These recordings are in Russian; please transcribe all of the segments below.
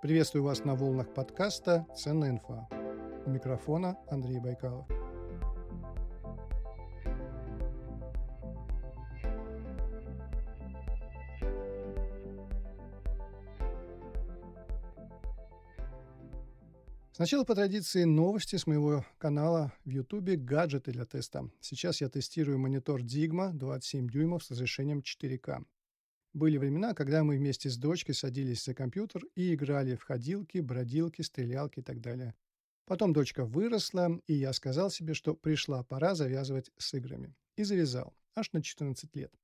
Приветствую вас на волнах подкаста «Ценная инфа». У микрофона Андрей Байкалов. Сначала по традиции новости с моего канала в YouTube «Гаджеты для теста». Сейчас я тестирую монитор Digma 27 дюймов с разрешением 4К. Были времена, когда мы вместе с дочкой садились за компьютер и играли в ходилки, бродилки, стрелялки и так далее. Потом дочка выросла, и я сказал себе, что пришла пора завязывать с играми. И завязал, аж на 14 лет.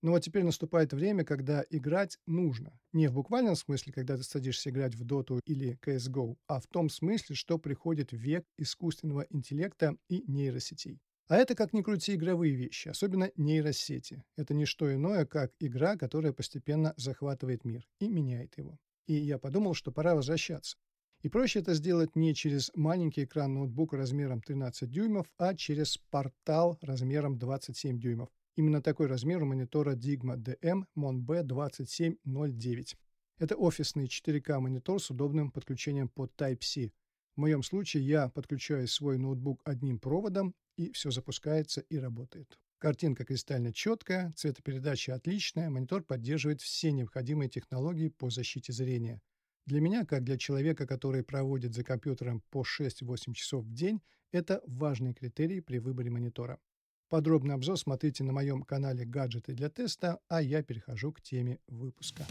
Но вот теперь наступает время, когда играть нужно. Не в буквальном смысле, когда ты садишься играть в Доту или CSGO, а в том смысле, что приходит век искусственного интеллекта и нейросетей. А это, как ни крути, игровые вещи, особенно нейросети. Это не что иное, как игра, которая постепенно захватывает мир и меняет его. И я подумал, что пора возвращаться. И проще это сделать не через маленький экран ноутбука размером 13 дюймов, а через портал размером 27 дюймов. Именно такой размер у монитора Digma DM Mon B2709. Это офисный 4К монитор с удобным подключением под Type-C. В моем случае я подключаю свой ноутбук одним проводом, и все запускается и работает. Картинка кристально четкая, цветопередача отличная, монитор поддерживает все необходимые технологии по защите зрения. Для меня, как для человека, который проводит за компьютером по 6-8 часов в день, это важный критерий при выборе монитора. Подробный обзор смотрите на моем канале «Гаджеты для теста», а я перехожу к теме выпуска.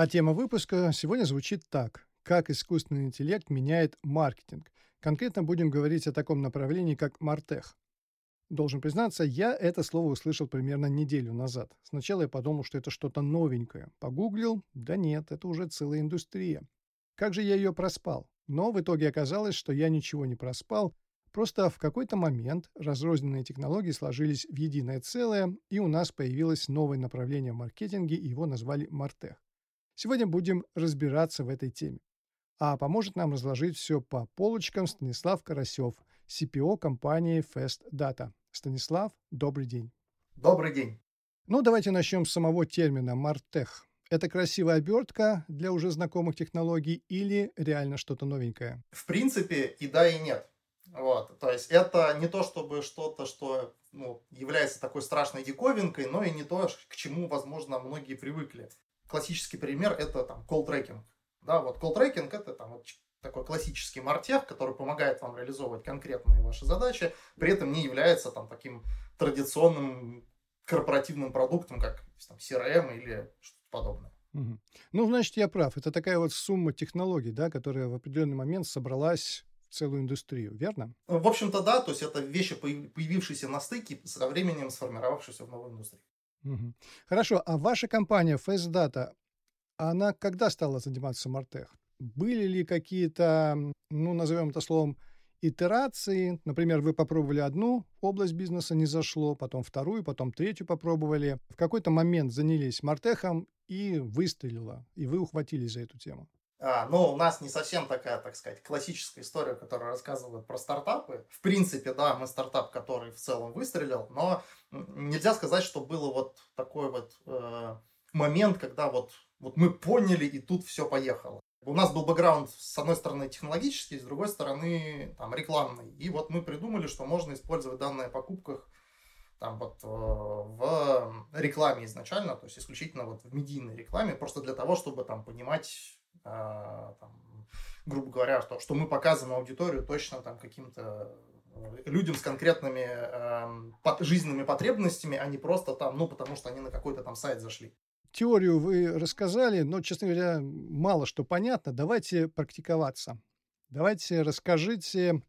А тема выпуска сегодня звучит так. Как искусственный интеллект меняет маркетинг. Конкретно будем говорить о таком направлении, как Мартех. Должен признаться, я это слово услышал примерно неделю назад. Сначала я подумал, что это что-то новенькое. Погуглил, да нет, это уже целая индустрия. Как же я ее проспал? Но в итоге оказалось, что я ничего не проспал, просто в какой-то момент разрозненные технологии сложились в единое целое, и у нас появилось новое направление в маркетинге, и его назвали Мартех. Сегодня будем разбираться в этой теме. А поможет нам разложить все по полочкам Станислав Карасев, CPO компании Fast Data. Станислав, добрый день. Добрый день. Ну, давайте начнем с самого термина «мартех». Это красивая обертка для уже знакомых технологий или реально что-то новенькое? В принципе, и да, и нет. Вот, то есть это не то, чтобы что-то, что ну, является такой страшной диковинкой, но и не то, к чему, возможно, многие привыкли. Классический пример это там call tracking. Да, вот call tracking это там вот такой классический мартех, который помогает вам реализовывать конкретные ваши задачи, при этом не является там таким традиционным корпоративным продуктом, как там, CRM или что-то подобное. Угу. Ну, значит, я прав. Это такая вот сумма технологий, да, которая в определенный момент собралась в целую индустрию, верно? В общем-то, да. То есть это вещи, появившиеся на стыке, со временем сформировавшиеся в новой индустрии. Хорошо. А ваша компания Face Data, она когда стала заниматься Мартех? Были ли какие-то, ну, назовем это словом, итерации? Например, вы попробовали одну область бизнеса, не зашло, потом вторую, потом третью попробовали. В какой-то момент занялись мартехом и выстрелило, и вы ухватились за эту тему. А, ну, у нас не совсем такая, так сказать, классическая история, которая рассказывает про стартапы. В принципе, да, мы стартап, который в целом выстрелил, но нельзя сказать, что было вот такой вот э, момент, когда вот, вот мы поняли, и тут все поехало. У нас был бэкграунд, с одной стороны, технологический, с другой стороны, там, рекламный. И вот мы придумали, что можно использовать данные о покупках там вот э, в рекламе изначально, то есть исключительно вот в медийной рекламе, просто для того, чтобы там понимать, там, грубо говоря, что, что мы показываем аудиторию точно там каким-то э, людям с конкретными э, жизненными потребностями, а не просто там, ну, потому что они на какой-то там сайт зашли. Теорию вы рассказали, но, честно говоря, мало что понятно. Давайте практиковаться. Давайте расскажите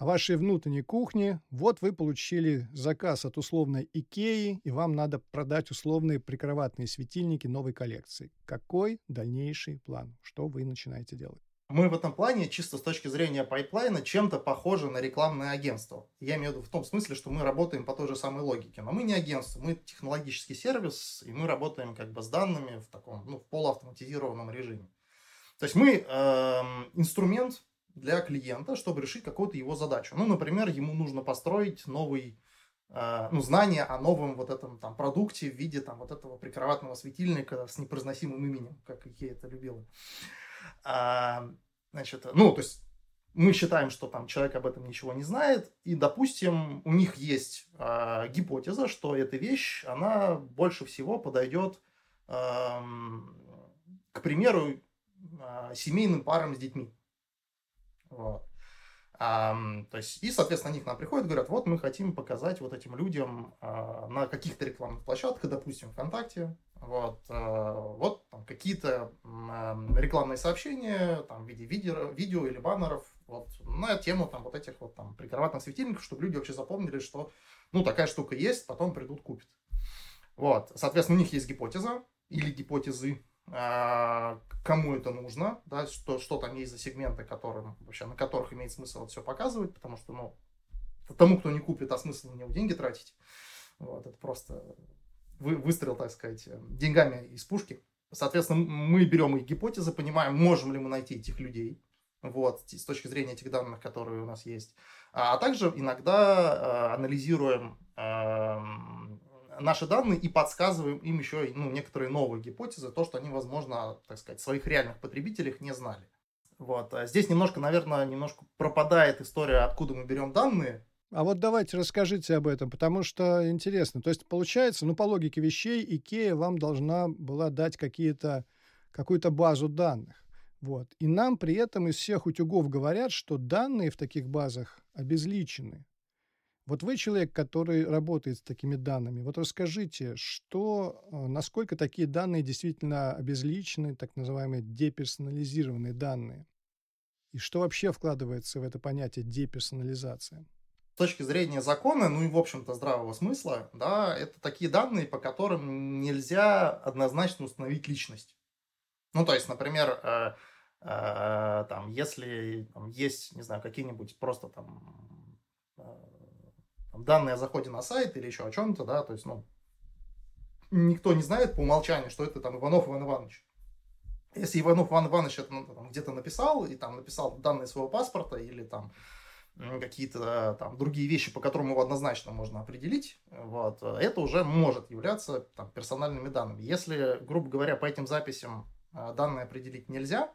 о вашей внутренней кухне. Вот вы получили заказ от условной Икеи, и вам надо продать условные прикроватные светильники новой коллекции. Какой дальнейший план? Что вы начинаете делать? Мы в этом плане, чисто с точки зрения пайплайна, чем-то похожи на рекламное агентство. Я имею в виду в том смысле, что мы работаем по той же самой логике. Но мы не агентство, мы технологический сервис, и мы работаем как бы с данными в таком, ну, в полуавтоматизированном режиме. То есть мы э, инструмент для клиента, чтобы решить какую-то его задачу. Ну, например, ему нужно построить новый э, ну, знание о новом вот этом там продукте в виде там вот этого прикроватного светильника с непроизносимым именем, как Икея это любила. А, значит, ну, то есть мы считаем, что там человек об этом ничего не знает, и, допустим, у них есть э, гипотеза, что эта вещь, она больше всего подойдет, э, к примеру, э, семейным парам с детьми. Вот. А, то есть, и, соответственно, они к нам приходят говорят, вот мы хотим показать вот этим людям а, на каких-то рекламных площадках, допустим, ВКонтакте, вот, а, вот там какие-то а, рекламные сообщения там, в виде видео, видео или баннеров вот, на тему там, вот этих вот там прикроватных светильников, чтобы люди вообще запомнили, что ну такая штука есть, потом придут купят. Вот, соответственно, у них есть гипотеза или гипотезы, кому это нужно, да, что, что там есть за сегменты, которым, вообще, на которых имеет смысл это все показывать, потому что, ну, тому, кто не купит, а смысл на него деньги тратить. Вот, это просто вы, выстрел, так сказать, деньгами из пушки. Соответственно, мы берем их гипотезы, понимаем, можем ли мы найти этих людей, вот, с точки зрения этих данных, которые у нас есть. А также иногда э, анализируем э, наши данные и подсказываем им еще ну, некоторые новые гипотезы, то, что они, возможно, так сказать, своих реальных потребителях не знали. Вот. А здесь немножко, наверное, немножко пропадает история, откуда мы берем данные. А вот давайте расскажите об этом, потому что интересно. То есть получается, ну по логике вещей, Икея вам должна была дать какие-то, какую-то базу данных. Вот. И нам при этом из всех утюгов говорят, что данные в таких базах обезличены. Вот вы человек, который работает с такими данными. Вот расскажите, что, э, насколько такие данные действительно обезличены, так называемые деперсонализированные данные? И что вообще вкладывается в это понятие деперсонализация? С точки зрения закона, ну и в общем-то здравого смысла, да, это такие данные, по которым нельзя однозначно установить личность. Ну, то есть, например, э, э, там, если там, есть, не знаю, какие-нибудь просто там, там данные о заходе на сайт или еще о чем-то, да, то есть, ну, никто не знает по умолчанию, что это там Иванов Иван Иванович. Если Иванов Иван Иванович это ну, где-то написал, и там написал данные своего паспорта или там какие-то там другие вещи, по которым его однозначно можно определить, вот, это уже может являться там, персональными данными. Если, грубо говоря, по этим записям а, данные определить нельзя,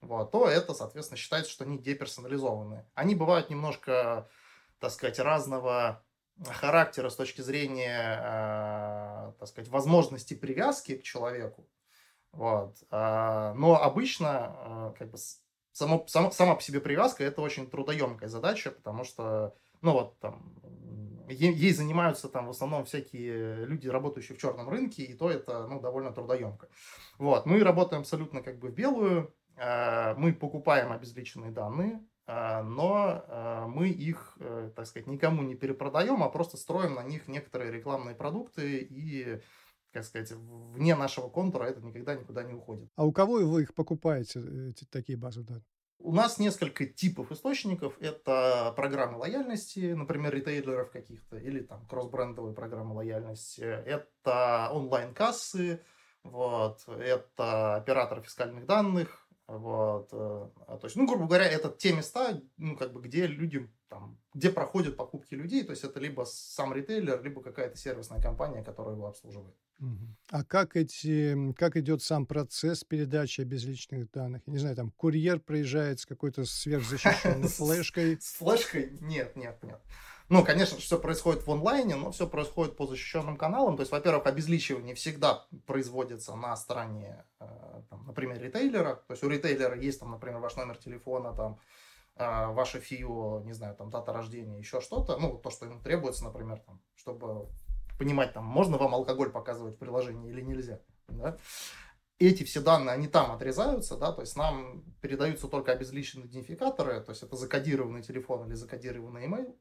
вот, то это, соответственно, считается, что они деперсонализованные. Они бывают немножко, так сказать, разного характера с точки зрения, э, так сказать, возможности привязки к человеку. Вот. А, но обычно, э, как бы, само, само, сама по себе привязка это очень трудоемкая задача, потому что, ну вот, там, ей занимаются там в основном всякие люди, работающие в черном рынке, и то это, ну, довольно трудоемко. Вот, мы работаем абсолютно как бы в белую, э, мы покупаем обезличенные данные, э, но э, мы их, так сказать, никому не перепродаем, а просто строим на них некоторые рекламные продукты и как сказать, вне нашего контура это никогда никуда не уходит. А у кого вы их покупаете, эти такие базы данных? У нас несколько типов источников. Это программы лояльности, например, ритейлеров каких-то, или там кросс-брендовые программы лояльности. Это онлайн-кассы, вот, это оператор фискальных данных, вот, э, то есть, ну, грубо говоря, это те места, ну, как бы, где люди, там, где проходят покупки людей, то есть это либо сам ритейлер, либо какая-то сервисная компания, которая его обслуживает. А как эти, как идет сам процесс передачи безличных данных? Я не знаю, там курьер проезжает с какой-то сверхзащищенной флешкой. С флешкой? Нет, нет, нет. Ну, конечно, все происходит в онлайне, но все происходит по защищенным каналам. То есть, во-первых, обезличивание всегда производится на стороне, э, там, например, ритейлера. То есть у ритейлера есть, там, например, ваш номер телефона, там, э, ваше ФИО, не знаю, там, дата рождения, еще что-то. Ну, то, что ему требуется, например, там, чтобы понимать, там, можно вам алкоголь показывать в приложении или нельзя. Да? Эти все данные, они там отрезаются, да, то есть нам передаются только обезличенные идентификаторы, то есть это закодированный телефон или закодированный email,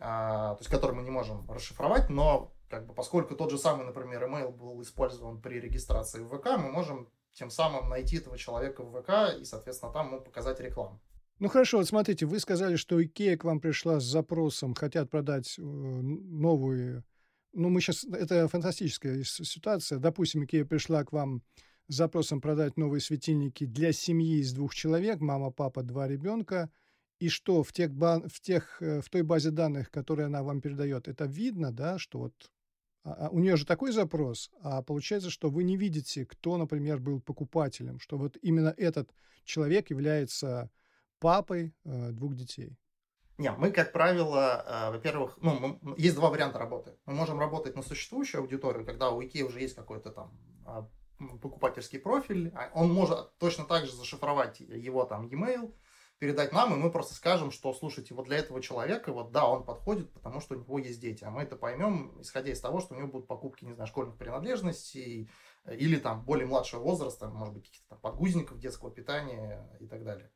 то есть который мы не можем расшифровать, но как бы, поскольку тот же самый, например, email был использован при регистрации в ВК, мы можем тем самым найти этого человека в ВК и, соответственно, там ему показать рекламу. Ну хорошо, вот смотрите, вы сказали, что Икея к вам пришла с запросом, хотят продать э, новую... Ну, мы сейчас... Это фантастическая ситуация. Допустим, Икея пришла к вам запросом продать новые светильники для семьи из двух человек, мама, папа, два ребенка, и что в, тех, в, тех, э, в той базе данных, которую она вам передает, это видно, да, что вот а, а у нее же такой запрос, а получается, что вы не видите, кто, например, был покупателем, что вот именно этот человек является папой э, двух детей. Не, мы, как правило, э, во-первых, ну, мы, есть два варианта работы. Мы можем работать на существующую аудиторию, когда у IKEA уже есть какой-то там а, покупательский профиль, а он может точно так же зашифровать его там e-mail, передать нам, и мы просто скажем, что, слушайте, вот для этого человека, вот да, он подходит, потому что у него есть дети, а мы это поймем, исходя из того, что у него будут покупки, не знаю, школьных принадлежностей или там более младшего возраста, может быть, каких-то подгузников детского питания и так далее.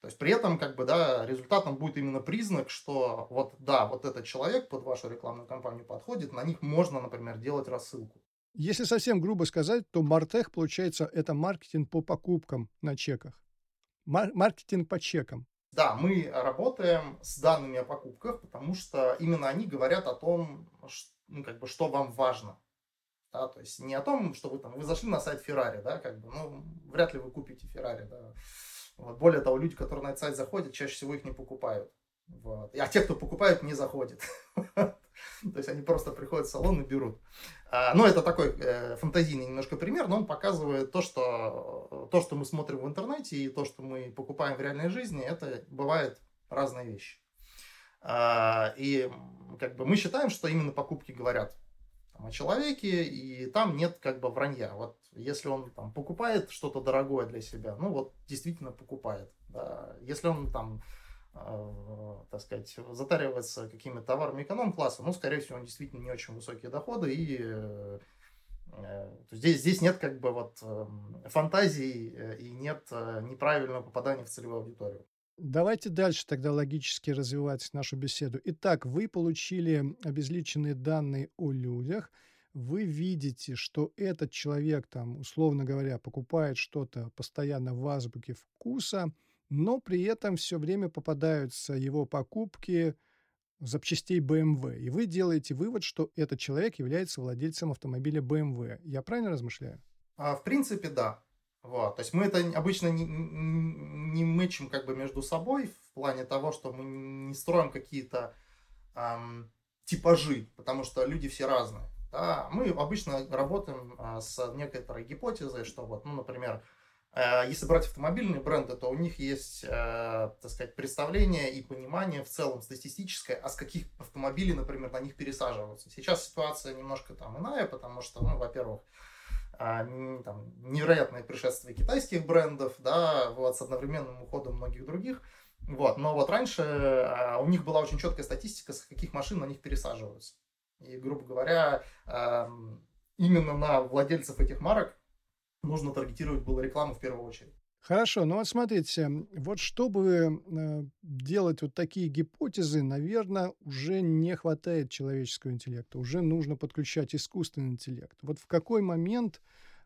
То есть при этом, как бы, да, результатом будет именно признак, что вот, да, вот этот человек под вашу рекламную кампанию подходит, на них можно, например, делать рассылку. Если совсем грубо сказать, то Мартех, получается, это маркетинг по покупкам на чеках. Мар- маркетинг по чекам. Да, мы работаем с данными о покупках, потому что именно они говорят о том, что, ну, как бы, что вам важно. Да, то есть не о том, что вы там, вы зашли на сайт Феррари, да, как бы, ну, вряд ли вы купите Феррари, да. Вот. Более того, люди, которые на этот сайт заходят, чаще всего их не покупают. Вот. А те, кто покупают, не заходят. То есть они просто приходят в салон и берут. А, ну, это такой э, фантазийный немножко пример, но он показывает то что, то, что мы смотрим в интернете и то, что мы покупаем в реальной жизни, это бывает разные вещи. А, и как бы мы считаем, что именно покупки говорят о человеке, и там нет как бы вранья. Вот если он там покупает что-то дорогое для себя, ну вот действительно покупает. Если он там Э, так сказать, затаривается какими-то товарами эконом-класса, ну, скорее всего, действительно не очень высокие доходы, и э, э, здесь, здесь нет как бы вот эм, фантазий и нет неправильного попадания в целевую аудиторию. Давайте дальше тогда логически развивать нашу беседу. Итак, вы получили обезличенные данные о людях, вы видите, что этот человек, там, условно говоря, покупает что-то постоянно в азбуке вкуса – но при этом все время попадаются его покупки запчастей BMW. И вы делаете вывод, что этот человек является владельцем автомобиля BMW. Я правильно размышляю? А, в принципе, да. Вот. То есть мы это обычно не, не мычим как бы между собой в плане того, что мы не строим какие-то эм, типажи, потому что люди все разные. Да? Мы обычно работаем а, с некоторой гипотезой, что вот, ну, например, Э, если брать автомобильные бренды, то у них есть, э, так сказать, представление и понимание в целом статистическое, а с каких автомобилей, например, на них пересаживаются. Сейчас ситуация немножко там иная, потому что, ну, во-первых, а, там, невероятное пришествие китайских брендов, да, вот, с одновременным уходом многих других. Вот. Но вот раньше а, у них была очень четкая статистика, с каких машин на них пересаживаются. И, грубо говоря, именно на владельцев этих марок нужно таргетировать было рекламу в первую очередь. Хорошо, ну вот смотрите, вот чтобы э, делать вот такие гипотезы, наверное, уже не хватает человеческого интеллекта, уже нужно подключать искусственный интеллект. Вот в какой момент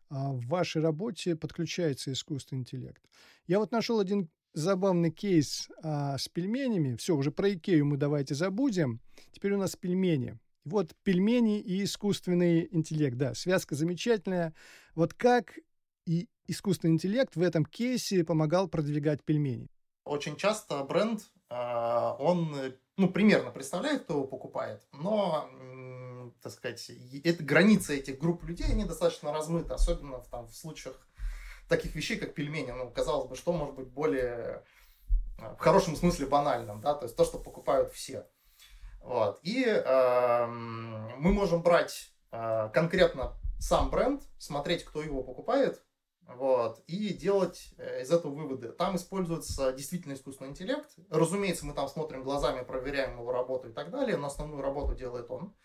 э, в вашей работе подключается искусственный интеллект? Я вот нашел один забавный кейс э, с пельменями. Все, уже про Икею мы давайте забудем. Теперь у нас пельмени. Вот пельмени и искусственный интеллект, да, связка замечательная. Вот как и искусственный интеллект в этом кейсе помогал продвигать пельмени. Очень часто бренд, а, он, ну, примерно представляет, кто его покупает, но, так сказать, это, границы этих групп людей, они достаточно размыты, особенно в, там, в случаях таких вещей, как пельмени. Ну, казалось бы, что может быть более, а, в хорошем смысле, банальным, да, то есть то, что покупают все. Вот. И э, мы можем брать э, конкретно сам бренд, смотреть, кто его покупает, вот, и делать э, из этого выводы. Там используется действительно искусственный интеллект. Разумеется, мы там смотрим глазами, проверяем его работу и так далее, но основную работу делает он.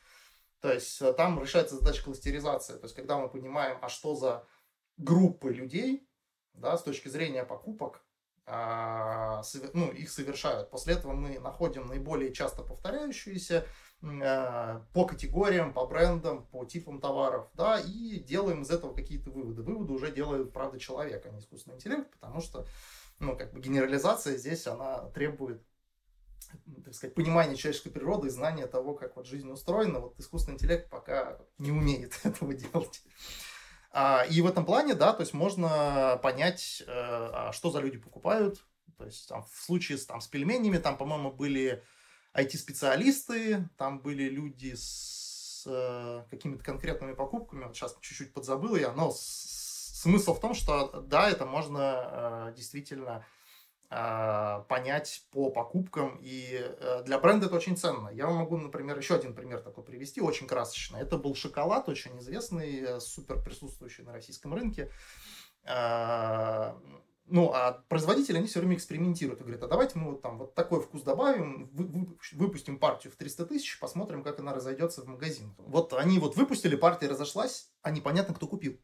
То есть э, там решается задача кластеризации. То есть когда мы понимаем, а что за группы людей, да, с точки зрения покупок, а, ну, их совершают. После этого мы находим наиболее часто повторяющиеся по категориям, по брендам, по типам товаров, да, и делаем из этого какие-то выводы. Выводы уже делает, правда, человек, а не искусственный интеллект, потому что, ну, как бы генерализация здесь, она требует так сказать, понимания человеческой природы и знания того, как вот жизнь устроена. Вот искусственный интеллект пока не умеет этого делать. А, и в этом плане, да, то есть можно понять, э, а что за люди покупают. То есть там, в случае с, там, с пельменями, там, по-моему, были IT-специалисты, там были люди с э, какими-то конкретными покупками, вот сейчас чуть-чуть подзабыл я, но смысл в том, что да, это можно э, действительно э, понять по покупкам, и э, для бренда это очень ценно. Я вам могу, например, еще один пример такой привести, очень красочный. Это был шоколад, очень известный, э, супер присутствующий на российском рынке. Ну, а производители, они все время экспериментируют и говорят, а давайте мы вот там вот такой вкус добавим, выпустим партию в 300 тысяч, посмотрим, как она разойдется в магазин. Вот они вот выпустили, партия разошлась, а непонятно, кто купил.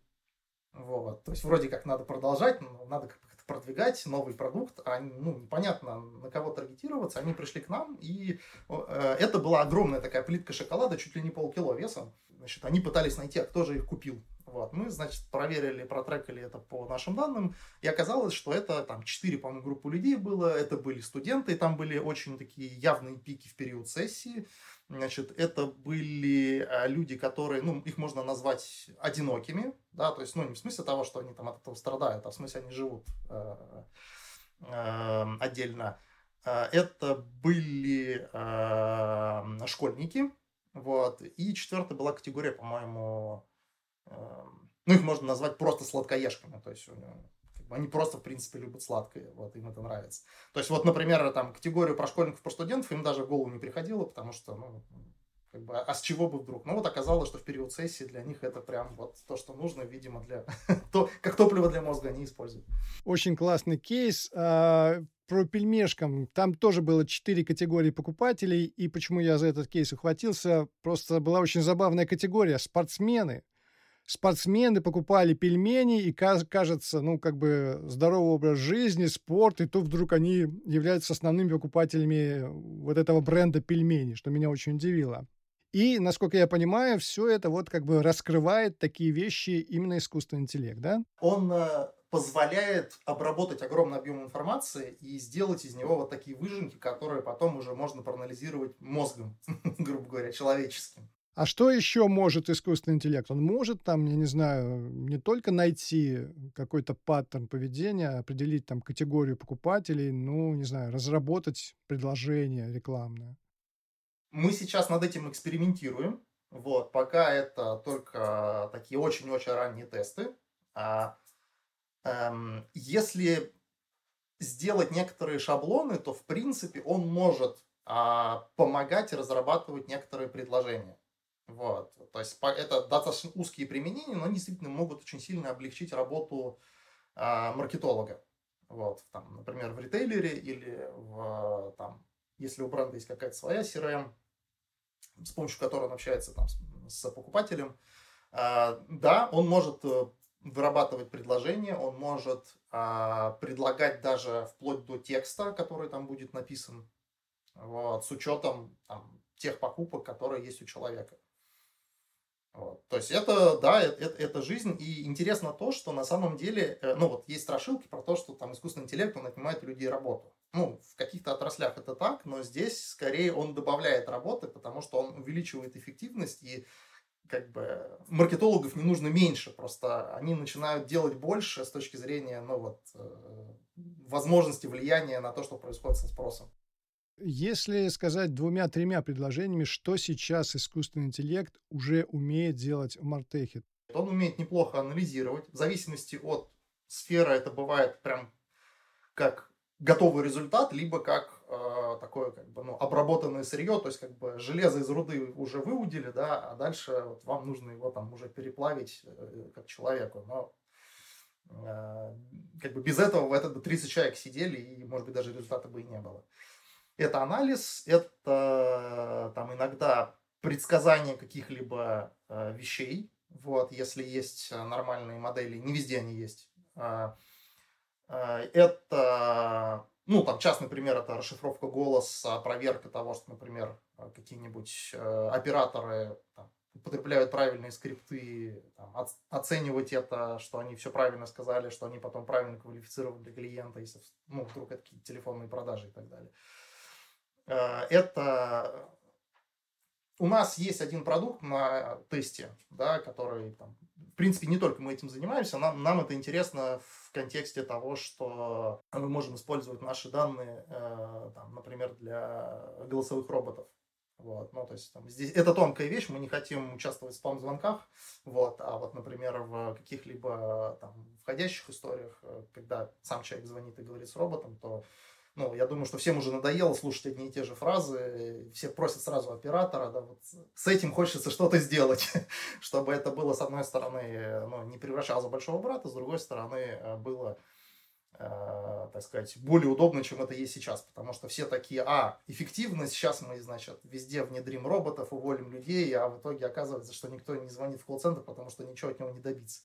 Вот. То есть вроде как надо продолжать, надо как-то продвигать новый продукт, а ну, непонятно на кого таргетироваться. Они пришли к нам, и э, это была огромная такая плитка шоколада, чуть ли не полкило весом. Значит, они пытались найти, а кто же их купил. Вот. Мы, значит, проверили, протрекали это по нашим данным, и оказалось, что это там 4, по-моему, группы людей было, это были студенты, и там были очень такие явные пики в период сессии. Значит, это были а, люди, которые, ну, их можно назвать одинокими, да, то есть, ну, не в смысле того, что они там от этого страдают, а в смысле они живут э, э, отдельно. А, это были э, школьники, вот, и четвертая была категория, по-моему, Эм, ну, их можно назвать просто сладкоежками, то есть они просто, в принципе, любят сладкое, вот, им это нравится. То есть, вот, например, там, категорию про школьников, про студентов им даже в голову не приходило, потому что, ну, как бы, а с чего бы вдруг? Ну, вот оказалось, что в период сессии для них это прям вот то, что нужно, видимо, для то, как топливо для мозга они используют. Очень классный кейс. А, про пельмешкам. Там тоже было четыре категории покупателей, и почему я за этот кейс ухватился, просто была очень забавная категория – спортсмены – спортсмены покупали пельмени, и кажется, ну, как бы здоровый образ жизни, спорт, и то вдруг они являются основными покупателями вот этого бренда пельменей, что меня очень удивило. И, насколько я понимаю, все это вот как бы раскрывает такие вещи именно искусственный интеллект, да? Он э, позволяет обработать огромный объем информации и сделать из него вот такие выжимки, которые потом уже можно проанализировать мозгом, грубо говоря, человеческим. А что еще может искусственный интеллект? Он может там, я не знаю, не только найти какой-то паттерн поведения, определить там категорию покупателей, ну, не знаю, разработать предложение рекламное. Мы сейчас над этим экспериментируем. Вот, пока это только такие очень-очень ранние тесты. А, эм, если сделать некоторые шаблоны, то в принципе он может а, помогать разрабатывать некоторые предложения. Вот. То есть это достаточно узкие применения, но они действительно могут очень сильно облегчить работу а, маркетолога. Вот, там, например, в ритейлере или в, там, если у бренда есть какая-то своя CRM, с помощью которой он общается там, с, покупателем, а, да, он может э, вырабатывать предложения, он может а, предлагать даже вплоть до текста, который там будет написан, вот, с учетом там, тех покупок, которые есть у человека. Вот. То есть это, да, это, это жизнь. И интересно то, что на самом деле, э, ну вот есть страшилки про то, что там искусственный интеллект, он отнимает у людей работу. Ну, в каких-то отраслях это так, но здесь скорее он добавляет работы, потому что он увеличивает эффективность и как бы маркетологов не нужно меньше, просто они начинают делать больше с точки зрения, ну вот, э, возможности влияния на то, что происходит со спросом. Если сказать двумя-тремя предложениями, что сейчас искусственный интеллект уже умеет делать в Мартехе? Он умеет неплохо анализировать. В зависимости от сферы это бывает прям как готовый результат, либо как э, такое как бы ну, обработанное сырье, то есть как бы железо из руды уже выудили, да, а дальше вот, вам нужно его там уже переплавить э, как человеку. Но э, как бы без этого в это бы 30 человек сидели, и, может быть, даже результата бы и не было. Это анализ, это там иногда предсказание каких-либо э, вещей, вот, если есть нормальные модели, не везде они есть. Э, э, это, ну, там, частный пример, это расшифровка голоса, проверка того, что, например, какие-нибудь э, операторы там, употребляют правильные скрипты, там, оценивать это, что они все правильно сказали, что они потом правильно квалифицировали для клиента, если, ну, вдруг это какие-то телефонные продажи и так далее. Э, это у нас есть один продукт на тесте, да, который там, принципе, не только мы этим занимаемся, нам, нам это интересно в контексте того, что мы можем использовать наши данные, э, там, например, для голосовых роботов. Вот, ну, то есть, там, здесь это тонкая вещь, мы не хотим участвовать в спам-звонках, вот, а вот, например, в каких-либо там входящих историях, э, когда сам человек звонит и говорит с роботом, то ну, я думаю, что всем уже надоело слушать одни и те же фразы, все просят сразу оператора, да, вот с этим хочется что-то сделать, чтобы это было, с одной стороны, ну, не превращалось в большого брата, с другой стороны, э, было, э, так сказать, более удобно, чем это есть сейчас, потому что все такие, а, эффективно, сейчас мы, значит, везде внедрим роботов, уволим людей, а в итоге оказывается, что никто не звонит в колл-центр, потому что ничего от него не добиться.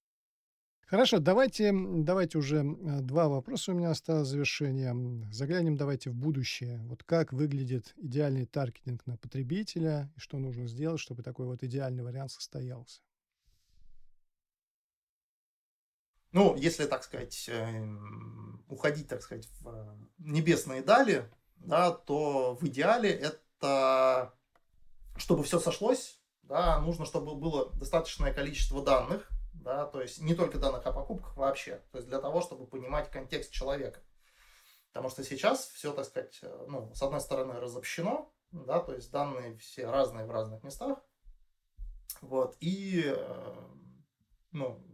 Хорошо, давайте, давайте уже э, два вопроса у меня осталось завершение. Заглянем давайте в будущее. Вот как выглядит идеальный таргетинг на потребителя и что нужно сделать, чтобы такой вот идеальный вариант состоялся? Ну, если, так сказать, эм, уходить, так сказать, в небесные дали, да, то в идеале это, чтобы все сошлось, да, нужно, чтобы было достаточное количество данных, да, то есть не только данных о покупках вообще, то есть для того, чтобы понимать контекст человека. Потому что сейчас все, так сказать, э, ну, с одной стороны разобщено, да, то есть данные все разные в разных местах, вот, и, э, ну,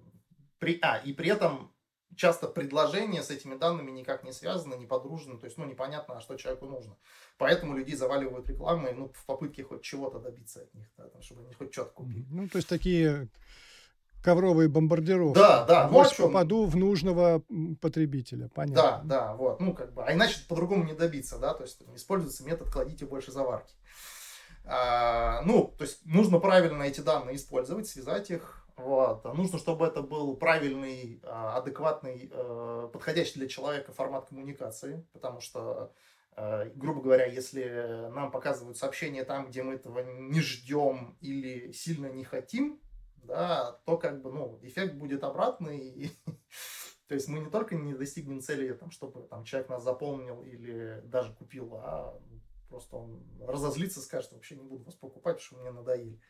при, а, и при этом часто предложения с этими данными никак не связаны, не подружены, то есть, ну, непонятно, а что человеку нужно. Поэтому людей заваливают рекламой, ну, в попытке хоть чего-то добиться от них, да, чтобы они хоть что-то купили. Ну, то есть такие ковровые бомбардировки. Да, да. Ну, Может, попаду в нужного потребителя, понятно. Да, да, вот. Ну, как бы, а иначе по-другому не добиться, да, то есть используется метод «кладите больше заварки». А, ну, то есть нужно правильно эти данные использовать, связать их, вот. А нужно, чтобы это был правильный, а, адекватный, э, подходящий для человека формат коммуникации, потому что э, грубо говоря, если нам показывают сообщение там, где мы этого не ждем или сильно не хотим, да, то как бы, ну, эффект будет обратный. то есть мы не только не достигнем цели, там, чтобы там, человек нас заполнил или даже купил, а просто он разозлится, скажет, вообще не буду вас покупать, потому что мне надоели.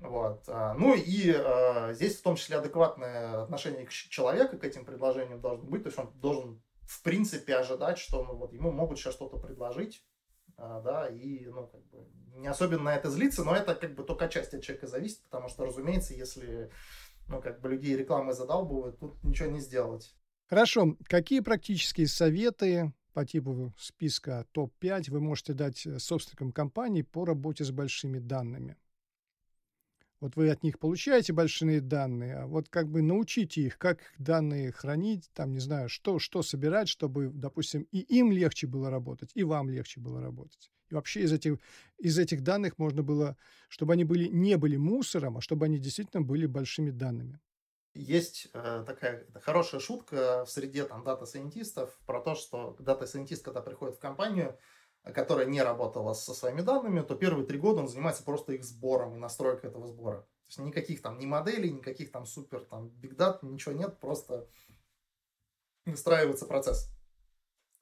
Вот. А, ну и а, здесь в том числе адекватное отношение к человеку к этим предложениям должно быть. То есть он должен в принципе ожидать, что ну, вот, ему могут сейчас что-то предложить, а, да, и ну, как бы, особенно на это злиться, но это как бы только часть от человека зависит, потому что, разумеется, если ну, как бы людей рекламой задалбывают, тут ничего не сделать. Хорошо. Какие практические советы по типу списка топ-5 вы можете дать э, собственникам компании по работе с большими данными? Вот вы от них получаете большие данные, а вот как бы научите их, как данные хранить, там, не знаю, что, что собирать, чтобы, допустим, и им легче было работать, и вам легче было работать. И вообще из этих, из этих данных можно было, чтобы они были, не были мусором, а чтобы они действительно были большими данными. Есть э, такая хорошая шутка в среде там data scientist ов про то, что data scientist, когда приходит в компанию, которая не работала со своими данными, то первые три года он занимается просто их сбором и настройкой этого сбора. То есть никаких там ни моделей, никаких там супер там big data, ничего нет, просто выстраивается процесс.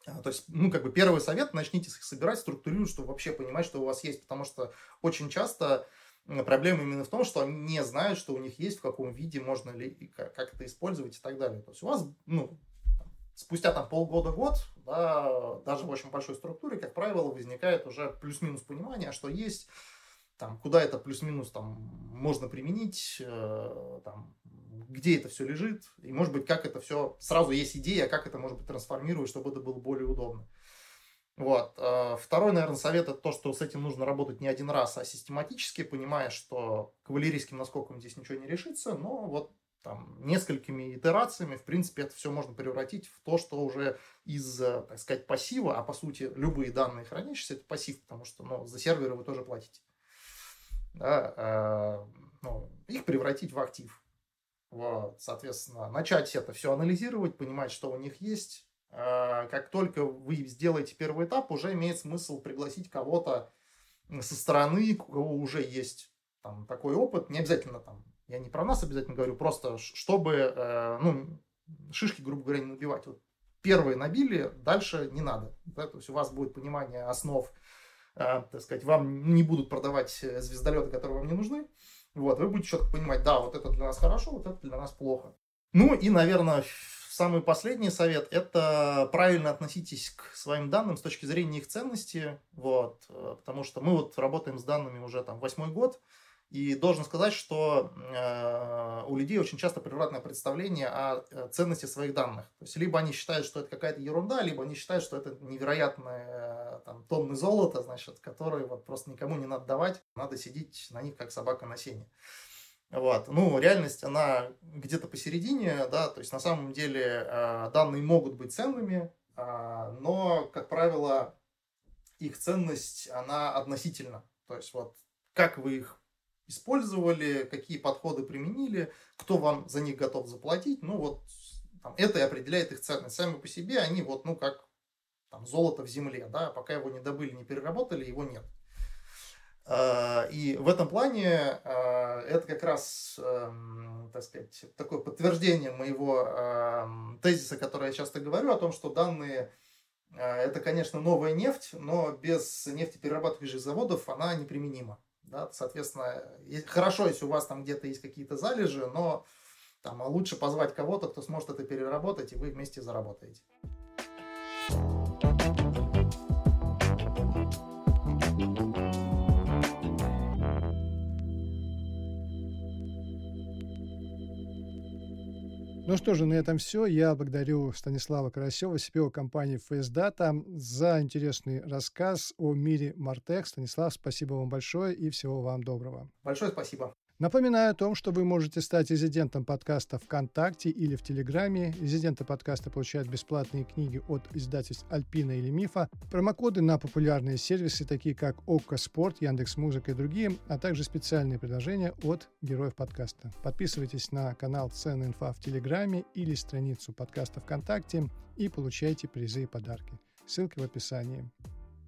А, то есть, ну, как бы первый совет, начните их собирать, структурировать, чтобы вообще понимать, что у вас есть, потому что очень часто проблема именно в том, что они не знают, что у них есть, в каком виде можно ли, как это использовать и так далее. То есть у вас, ну, спустя там полгода-год, да, даже в очень большой структуре, как правило, возникает уже плюс-минус понимание, что есть, там, куда это плюс-минус там можно применить, э, там, где это все лежит, и, может быть, как это все, сразу есть идея, как это, может быть, трансформировать, чтобы это было более удобно. Вот. Э, второй, наверное, совет это то, что с этим нужно работать не один раз, а систематически, понимая, что кавалерийским наскоком здесь ничего не решится, но вот там, несколькими итерациями, в принципе, это все можно превратить в то, что уже из, э, так сказать, пассива, а по сути любые данные хранящиеся, это пассив, потому что ну, за серверы вы тоже платите. Да, э, ну, их превратить в актив. Вот, соответственно, начать это все анализировать, понимать, что у них есть. Э, как только вы сделаете первый этап, уже имеет смысл пригласить кого-то со стороны, у кого уже есть там, такой опыт, не обязательно там я не про нас обязательно говорю, просто чтобы, э, ну, шишки, грубо говоря, не набивать. Вот первые набили, дальше не надо. Да? То есть у вас будет понимание основ, так сказать, вам не будут продавать звездолеты, которые вам не нужны. Вот, вы будете четко понимать, да, вот это для нас хорошо, вот это для нас плохо. Ну и, наверное, самый последний совет – это правильно относитесь к своим данным с точки зрения их ценности, вот, э, потому что мы вот работаем с данными уже там восьмой год, и должен сказать, что э, у людей очень часто превратное представление о э, ценности своих данных. То есть, либо они считают, что это какая-то ерунда, либо они считают, что это невероятные э, там, тонны золота, значит, которые вот просто никому не надо давать, надо сидеть на них, как собака на сене. Вот. Ну, реальность, она где-то посередине, да, то есть на самом деле данные могут быть ценными, э, но, как правило, их ценность, она относительна. То есть вот как вы их использовали, какие подходы применили, кто вам за них готов заплатить, ну вот там, это и определяет их ценность. Сами по себе они вот, ну как там, золото в земле, да, пока его не добыли, не переработали, его нет. А, и в этом плане а, это как раз, эм, так сказать, такое подтверждение моего эм, тезиса, который я часто говорю, о том, что данные а, это, конечно, новая нефть, но без нефтеперерабатывающих заводов она неприменима. Да? Соответственно, хорошо, если у вас там где-то есть какие-то залежи, но там, лучше позвать кого-то, кто сможет это переработать, и вы вместе заработаете. Ну что же, на этом все. Я благодарю Станислава Карасева, CPO компании Face Data за интересный рассказ о мире Мартек. Станислав, спасибо вам большое и всего вам доброго. Большое спасибо. Напоминаю о том, что вы можете стать резидентом подкаста ВКонтакте или в Телеграме. Резиденты подкаста получают бесплатные книги от издательств Альпина или Мифа, промокоды на популярные сервисы, такие как ОККО Спорт, Яндекс Музыка и другие, а также специальные предложения от героев подкаста. Подписывайтесь на канал Цен Инфа в Телеграме или страницу подкаста ВКонтакте и получайте призы и подарки. Ссылки в описании.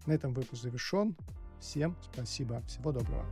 На этом выпуск завершен. Всем спасибо. Всего доброго.